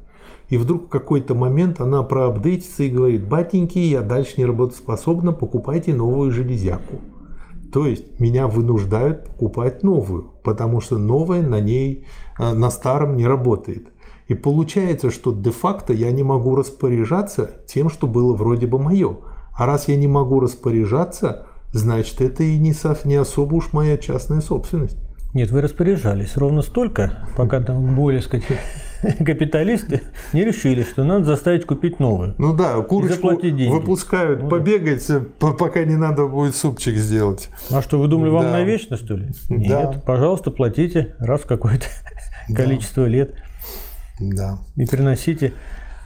И вдруг в какой-то момент она проапдейтится и говорит, батеньки, я дальше не работоспособна, покупайте новую железяку. То есть меня вынуждают покупать новую, потому что новая на ней, э, на старом не работает. И получается, что де-факто я не могу распоряжаться тем, что было вроде бы мое. А раз я не могу распоряжаться, значит, это и не, не особо уж моя частная собственность. Нет, вы распоряжались ровно столько, пока там более, сказать, капиталисты не решили, что надо заставить купить новую. Ну да, курочку выпускают, ну, побегать, пока не надо будет супчик сделать. А что, вы думали, вам да. навечно, что ли? Нет, да. пожалуйста, платите раз в какое-то да. количество лет. Да. И приносите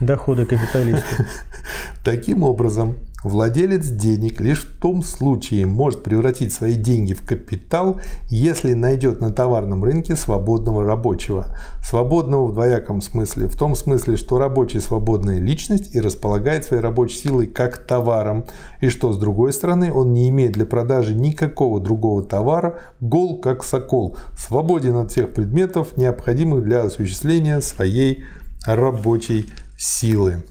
доходы капиталистов. Таким образом, Владелец денег лишь в том случае может превратить свои деньги в капитал, если найдет на товарном рынке свободного рабочего. Свободного в двояком смысле. В том смысле, что рабочий свободная личность и располагает своей рабочей силой как товаром. И что с другой стороны, он не имеет для продажи никакого другого товара, гол как сокол, свободен от всех предметов, необходимых для осуществления своей рабочей силы.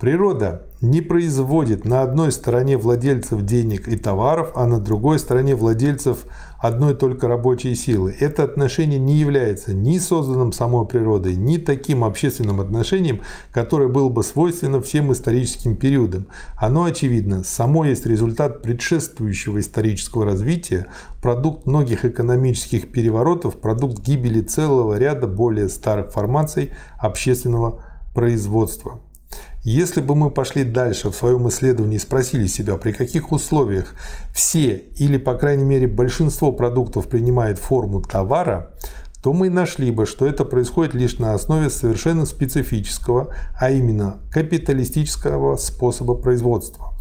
Природа не производит на одной стороне владельцев денег и товаров, а на другой стороне владельцев одной только рабочей силы. Это отношение не является ни созданным самой природой, ни таким общественным отношением, которое было бы свойственно всем историческим периодам. Оно, очевидно, само есть результат предшествующего исторического развития, продукт многих экономических переворотов, продукт гибели целого ряда более старых формаций общественного производства. Если бы мы пошли дальше в своем исследовании и спросили себя, при каких условиях все или, по крайней мере, большинство продуктов принимает форму товара, то мы нашли бы, что это происходит лишь на основе совершенно специфического, а именно капиталистического способа производства.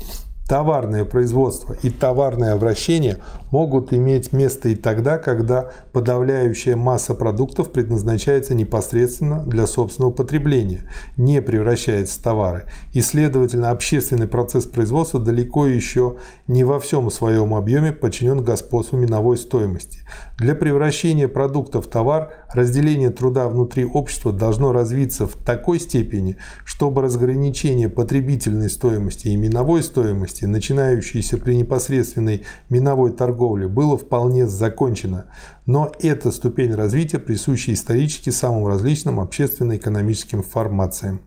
Товарное производство и товарное обращение могут иметь место и тогда, когда подавляющая масса продуктов предназначается непосредственно для собственного потребления, не превращается в товары. И, следовательно, общественный процесс производства далеко еще не во всем своем объеме подчинен господству миновой стоимости. Для превращения продукта в товар разделение труда внутри общества должно развиться в такой степени, чтобы разграничение потребительной стоимости и миновой стоимости, начинающейся при непосредственной миновой торговле, было вполне закончено. Но эта ступень развития присуща исторически самым различным общественно-экономическим формациям.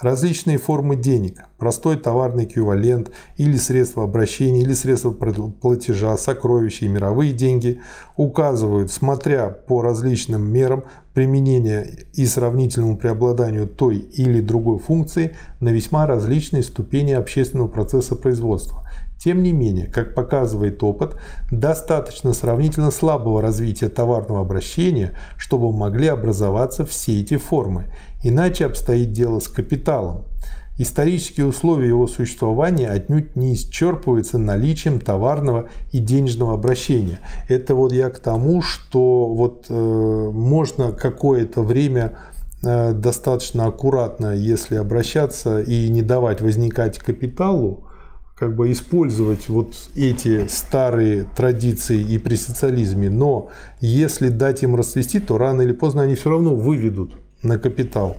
Различные формы денег, простой товарный эквивалент или средства обращения, или средства платежа, сокровища и мировые деньги указывают, смотря по различным мерам применения и сравнительному преобладанию той или другой функции на весьма различные ступени общественного процесса производства. Тем не менее, как показывает опыт, достаточно сравнительно слабого развития товарного обращения, чтобы могли образоваться все эти формы. Иначе обстоит дело с капиталом. Исторические условия его существования отнюдь не исчерпываются наличием товарного и денежного обращения. Это вот я к тому, что вот э, можно какое-то время э, достаточно аккуратно, если обращаться и не давать возникать капиталу, как бы использовать вот эти старые традиции и при социализме, но если дать им расцвести, то рано или поздно они все равно выведут на капитал.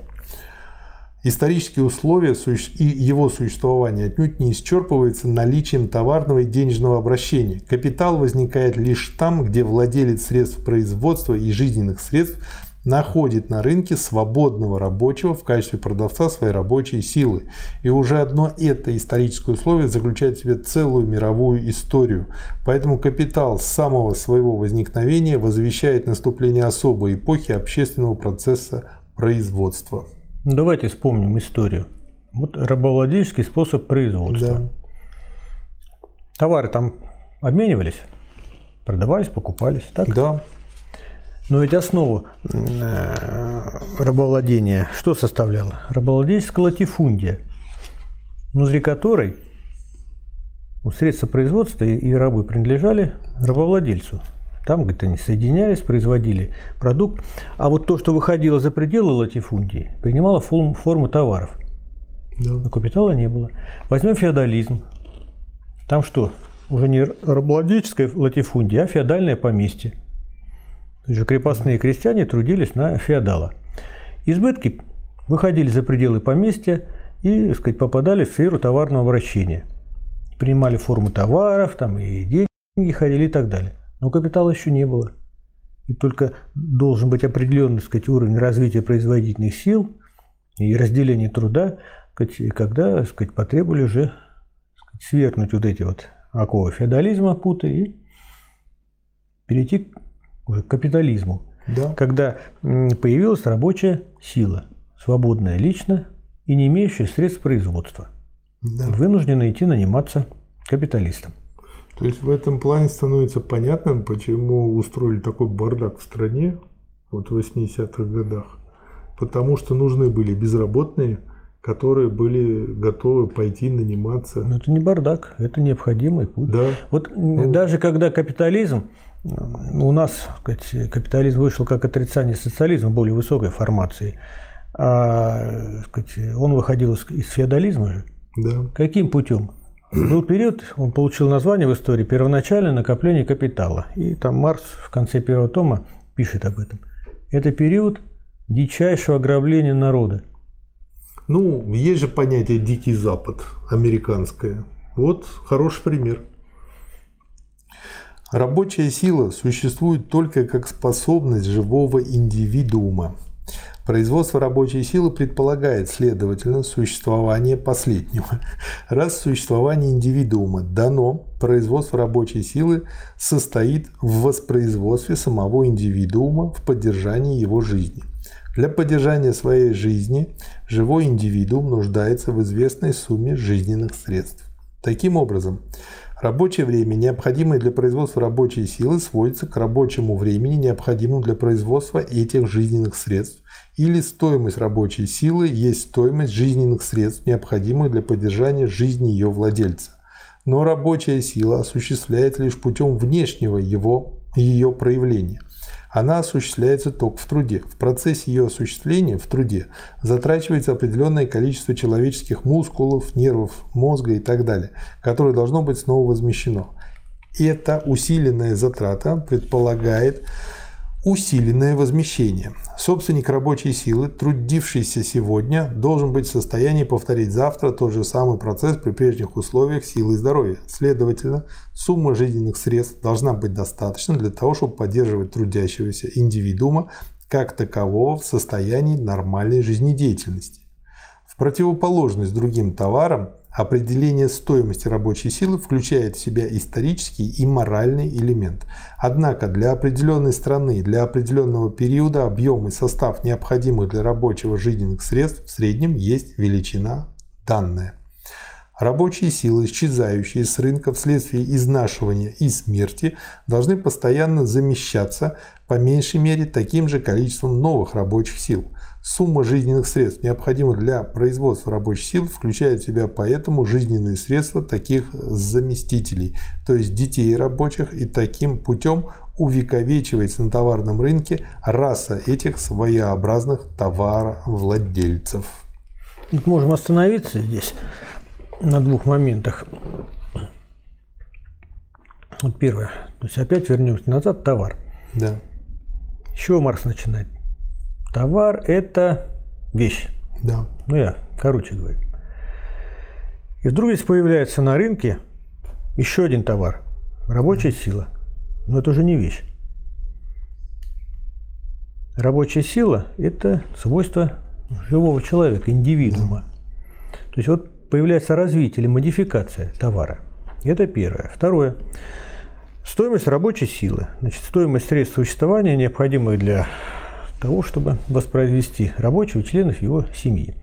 Исторические условия и его существование отнюдь не исчерпываются наличием товарного и денежного обращения. Капитал возникает лишь там, где владелец средств производства и жизненных средств находит на рынке свободного рабочего в качестве продавца своей рабочей силы. И уже одно это историческое условие заключает в себе целую мировую историю. Поэтому капитал с самого своего возникновения возвещает наступление особой эпохи общественного процесса производства. Давайте вспомним историю. Вот рабовладельческий способ производства. Да. Товары там обменивались? Продавались, покупались, так? Да. Но ведь основу э, рабовладения что составляло? Рабовладельческая латифундия, внутри которой средства производства и рабы принадлежали рабовладельцу. Там, говорит, они соединялись, производили продукт. А вот то, что выходило за пределы латифундии, принимало форму, форму товаров. Да. Но капитала не было. Возьмем феодализм. Там что? Уже не рабовладельческая латифундия, а феодальное поместье. То есть крепостные крестьяне трудились на феодала. Избытки выходили за пределы поместья и так сказать, попадали в сферу товарного обращения. Принимали форму товаров, там и деньги ходили и так далее. Но капитала еще не было. И только должен быть определенный сказать, уровень развития производительных сил и разделения труда, когда сказать, потребовали уже сказать, свергнуть вот эти вот оковы феодализма, путы и перейти уже к капитализму. Да. Когда появилась рабочая сила, свободная лично и не имеющая средств производства. Да. Вынуждена идти наниматься капиталистам. То есть в этом плане становится понятным, почему устроили такой бардак в стране вот в 80-х годах. Потому что нужны были безработные, которые были готовы пойти наниматься. Но это не бардак, это необходимый путь. Да. Вот ну, даже когда капитализм, у нас сказать, капитализм вышел как отрицание социализма более высокой формации, а сказать, он выходил из, из феодализма же. Да. Каким путем? Был период, он получил название в истории «Первоначальное накопление капитала». И там Маркс в конце первого тома пишет об этом. Это период дичайшего ограбления народа. Ну, есть же понятие «дикий запад» американское. Вот хороший пример. Рабочая сила существует только как способность живого индивидуума Производство рабочей силы предполагает, следовательно, существование последнего. Раз существование индивидуума дано, производство рабочей силы состоит в воспроизводстве самого индивидуума в поддержании его жизни. Для поддержания своей жизни живой индивидуум нуждается в известной сумме жизненных средств. Таким образом, Рабочее время, необходимое для производства рабочей силы, сводится к рабочему времени, необходимому для производства этих жизненных средств, или стоимость рабочей силы есть стоимость жизненных средств, необходимых для поддержания жизни ее владельца. Но рабочая сила осуществляется лишь путем внешнего его, ее проявления. Она осуществляется только в труде. В процессе ее осуществления в труде затрачивается определенное количество человеческих мускулов, нервов, мозга и так далее, которое должно быть снова возмещено. Эта усиленная затрата предполагает усиленное возмещение. Собственник рабочей силы, трудившийся сегодня, должен быть в состоянии повторить завтра тот же самый процесс при прежних условиях силы и здоровья. Следовательно, сумма жизненных средств должна быть достаточна для того, чтобы поддерживать трудящегося индивидуума как такового в состоянии нормальной жизнедеятельности. В противоположность другим товарам, Определение стоимости рабочей силы включает в себя исторический и моральный элемент. Однако для определенной страны, для определенного периода объем и состав необходимых для рабочего жизненных средств в среднем есть величина данная. Рабочие силы, исчезающие с рынка вследствие изнашивания и смерти, должны постоянно замещаться по меньшей мере таким же количеством новых рабочих сил. Сумма жизненных средств, необходимых для производства рабочих сил, включает в себя поэтому жизненные средства таких заместителей, то есть детей рабочих, и таким путем увековечивается на товарном рынке раса этих своеобразных товаровладельцев. Вот можем остановиться здесь на двух моментах. Вот первое. То есть опять вернемся назад, товар. Да. С чего Марс начинает? Товар – это вещь. Да. Ну, я короче говорю. И вдруг здесь появляется на рынке еще один товар – рабочая сила. Но это уже не вещь. Рабочая сила – это свойство живого человека, индивидуума. То есть вот появляется развитие или модификация товара. Это первое. Второе. Стоимость рабочей силы. Значит, стоимость средств существования, необходимых для того, чтобы воспроизвести рабочего членов его семьи.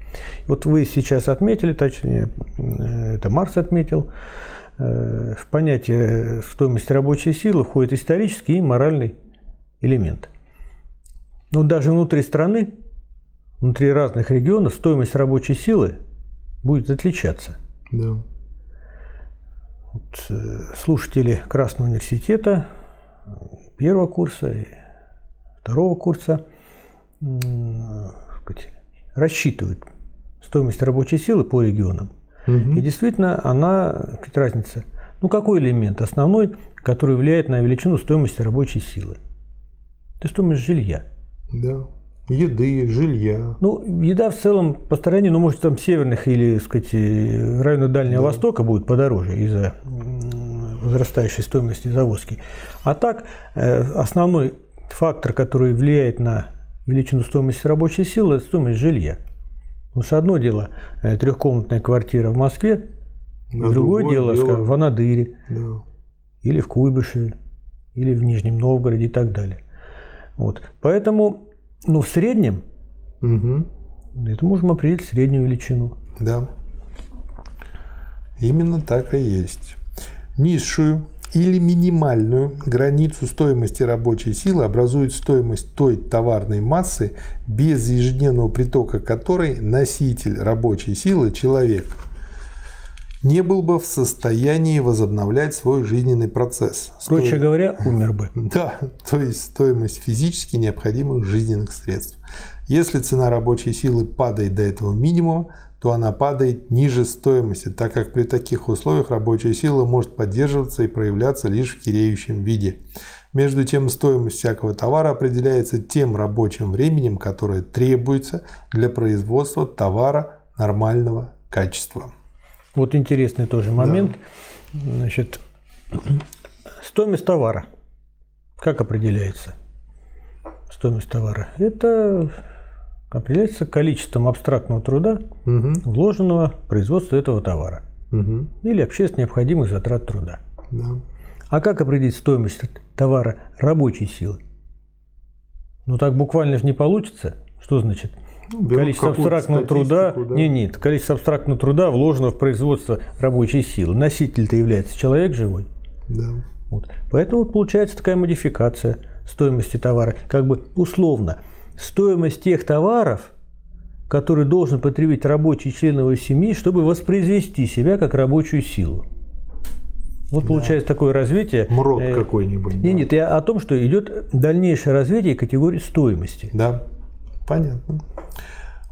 Вот вы сейчас отметили, точнее, это Марс отметил, э, в понятие стоимости рабочей силы входит исторический и моральный элемент. Но даже внутри страны, внутри разных регионов стоимость рабочей силы будет отличаться. Да. Вот, э, слушатели Красного университета первого курса и второго курса сказать, рассчитывают стоимость рабочей силы по регионам. Угу. И действительно, она, сказать, разница. Ну, какой элемент основной, который влияет на величину стоимости рабочей силы? Это стоимость жилья. Да. Еды, жилья. Ну, еда в целом по стороне, ну, может, там северных или, так сказать, районах Дальнего да. Востока будет подороже из-за возрастающей стоимости завозки. А так, э, основной фактор, который влияет на величину стоимости рабочей силы, это стоимость жилья. Потому что одно дело э, трехкомнатная квартира в Москве, другое, другое дело, дело скажем, в Анадыре, да. или в Куйбышеве, или в Нижнем Новгороде и так далее. Вот. Поэтому, ну, в среднем, угу. это можем определить среднюю величину. Да. Именно так и есть. Низшую или минимальную границу стоимости рабочей силы образует стоимость той товарной массы, без ежедневного притока которой носитель рабочей силы, человек, не был бы в состоянии возобновлять свой жизненный процесс. Проще Сто... говоря, умер бы. Да, то есть стоимость физически необходимых жизненных средств. Если цена рабочей силы падает до этого минимума, то она падает ниже стоимости, так как при таких условиях рабочая сила может поддерживаться и проявляться лишь в киреющем виде. Между тем, стоимость всякого товара определяется тем рабочим временем, которое требуется для производства товара нормального качества. Вот интересный тоже момент. Да. Значит, стоимость товара. Как определяется стоимость товара? Это определяется количеством абстрактного труда, угу. вложенного в производство этого товара. Угу. Или общественно необходимых затрат труда. Да. А как определить стоимость товара рабочей силы? Ну так буквально же не получится. Что значит? Ну, количество абстрактного труда. Да? Не, нет, количество абстрактного труда вложено в производство рабочей силы. Носитель-то является человек живой. Да. Вот. Поэтому получается такая модификация стоимости товара, как бы условно – стоимость тех товаров, которые должен потребить рабочий член его семьи, чтобы воспроизвести себя как рабочую силу. Вот да. получается такое развитие. Мрот э, какой-нибудь. Нет, да. нет, я о том, что идет дальнейшее развитие категории стоимости. Да, понятно.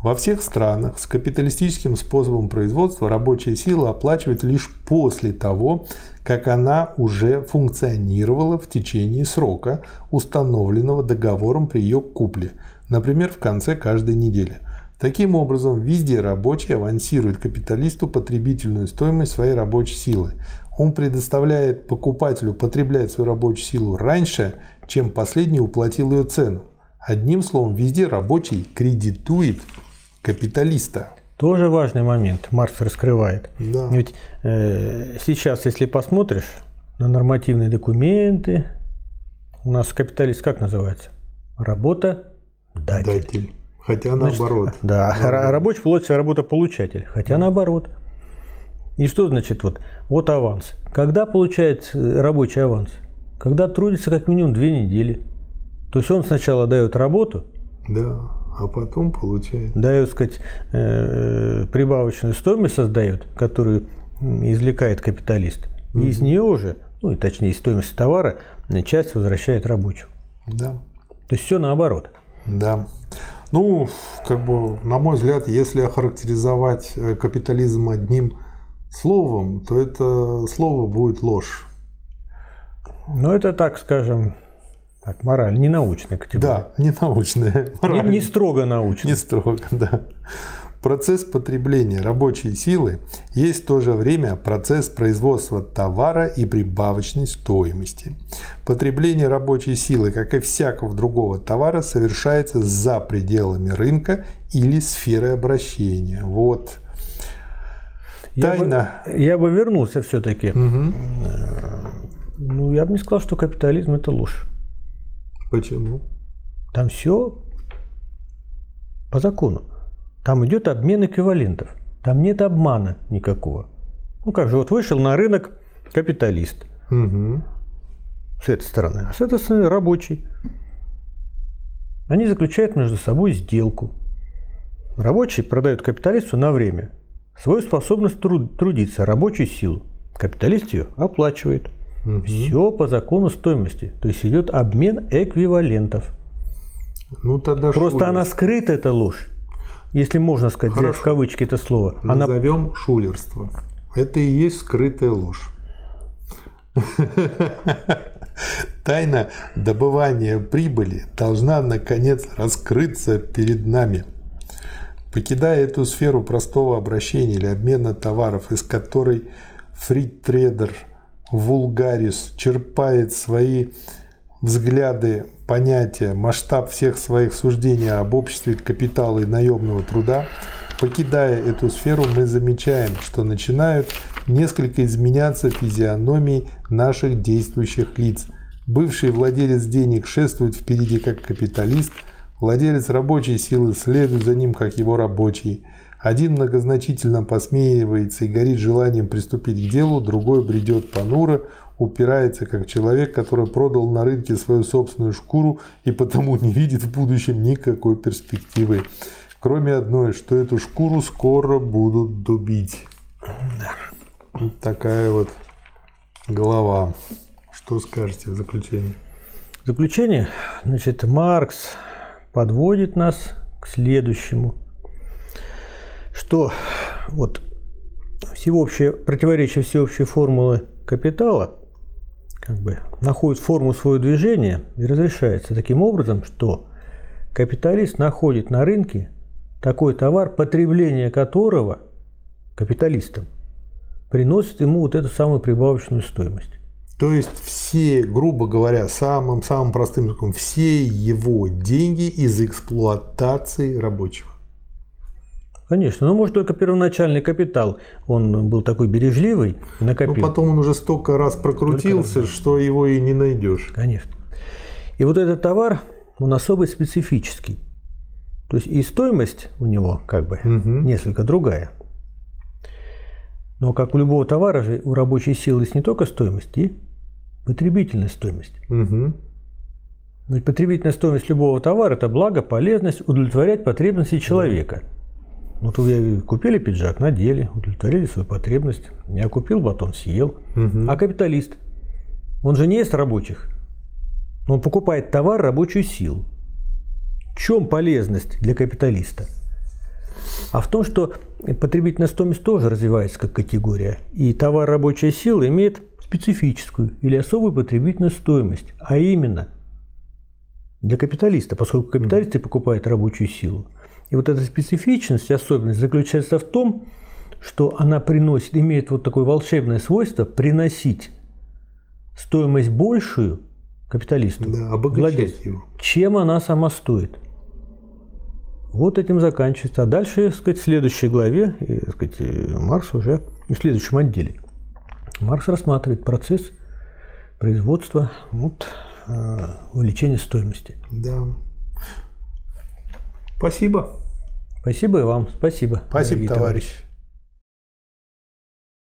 Во всех странах с капиталистическим способом производства рабочая сила оплачивает лишь после того, как она уже функционировала в течение срока, установленного договором при ее купле, например, в конце каждой недели. Таким образом, везде рабочий авансирует капиталисту потребительную стоимость своей рабочей силы. Он предоставляет покупателю потреблять свою рабочую силу раньше, чем последний уплатил ее цену. Одним словом, везде рабочий кредитует капиталиста. Тоже важный момент Маркс раскрывает. Да. Ведь э, сейчас, если посмотришь на нормативные документы, у нас капиталист как называется? Работа датель. датель. Хотя наоборот. Значит, да, наоборот. рабочий получается работа-получатель, хотя да. наоборот. И что значит вот, вот аванс? Когда получает рабочий аванс? Когда трудится как минимум две недели. То есть он сначала дает работу, да а потом получает. Дает, сказать, э, прибавочную стоимость создает, которую извлекает капиталист. И из нее уже, ну и точнее из стоимости товара, часть возвращает рабочему. Да. То есть все наоборот. Да. Ну, как бы, на мой взгляд, если охарактеризовать э, капитализм одним словом, то это слово будет ложь. Ну, это так, скажем, так, мораль, не научная категория. Да, не научная. Не, не строго научная. Не строго, да. Процесс потребления рабочей силы есть в то же время процесс производства товара и прибавочной стоимости. Потребление рабочей силы, как и всякого другого товара, совершается за пределами рынка или сферы обращения. Вот. Тайна. Я бы, я бы вернулся все-таки. Угу. Ну, я бы не сказал, что капитализм это ложь. Почему? Там все по закону. Там идет обмен эквивалентов. Там нет обмана никакого. Ну как же, вот вышел на рынок капиталист. Угу. С этой стороны. А с этой стороны рабочий. Они заключают между собой сделку. Рабочий продает капиталисту на время свою способность труд, трудиться, рабочую силу. Капиталист ее оплачивает. Угу. Все по закону стоимости. То есть идет обмен эквивалентов. Ну, тогда Просто шулер. она скрыта, эта ложь. Если можно сказать, Хорошо. в кавычки это слово. Назовем она... шулерство. Это и есть скрытая ложь. Тайна добывания прибыли должна наконец раскрыться перед нами. Покидая эту сферу простого обращения или обмена товаров, из которой фритрейдер Вулгарис черпает свои взгляды, понятия, масштаб всех своих суждений об обществе капитала и наемного труда, покидая эту сферу, мы замечаем, что начинают несколько изменяться физиономии наших действующих лиц. Бывший владелец денег шествует впереди как капиталист, владелец рабочей силы следует за ним как его рабочий. Один многозначительно посмеивается и горит желанием приступить к делу, другой бредет понуро, упирается как человек, который продал на рынке свою собственную шкуру и потому не видит в будущем никакой перспективы. Кроме одной, что эту шкуру скоро будут дубить. Вот такая вот глава. Что скажете в заключение? В заключение, значит, Маркс подводит нас к следующему – что вот всеобщее, противоречие всеобщей формулы капитала как бы находит форму своего движения и разрешается таким образом, что капиталист находит на рынке такой товар, потребление которого капиталистам приносит ему вот эту самую прибавочную стоимость. То есть все, грубо говоря, самым-самым простым языком, все его деньги из эксплуатации рабочих. Конечно, но может только первоначальный капитал, он был такой бережливый, накопил. Ну потом он уже столько раз прокрутился, раз, что его и не найдешь. Конечно. И вот этот товар, он особо специфический. То есть и стоимость у него как бы угу. несколько другая. Но как у любого товара же у рабочей силы есть не только стоимость, и потребительная стоимость. Угу. Ведь потребительная стоимость любого товара – это благо, полезность, удовлетворять потребности человека. Да. Вот вы купили пиджак, надели, удовлетворили свою потребность. Я купил батон, съел. Угу. А капиталист, он же не есть рабочих. Он покупает товар, рабочую силу. В чем полезность для капиталиста? А в том, что потребительная стоимость тоже развивается как категория. И товар рабочая сила имеет специфическую или особую потребительную стоимость. А именно для капиталиста, поскольку капиталисты покупают рабочую силу – и вот эта специфичность, особенность заключается в том, что она приносит, имеет вот такое волшебное свойство приносить стоимость большую капиталисту, да, владельцу, его. чем она сама стоит. Вот этим заканчивается. А дальше, так сказать, в следующей главе, и, так сказать, Маркс уже в следующем отделе. Маркс рассматривает процесс производства вот, э, увеличения стоимости. Да. Спасибо. Спасибо и вам. Спасибо. Спасибо, товарищ. товарищи.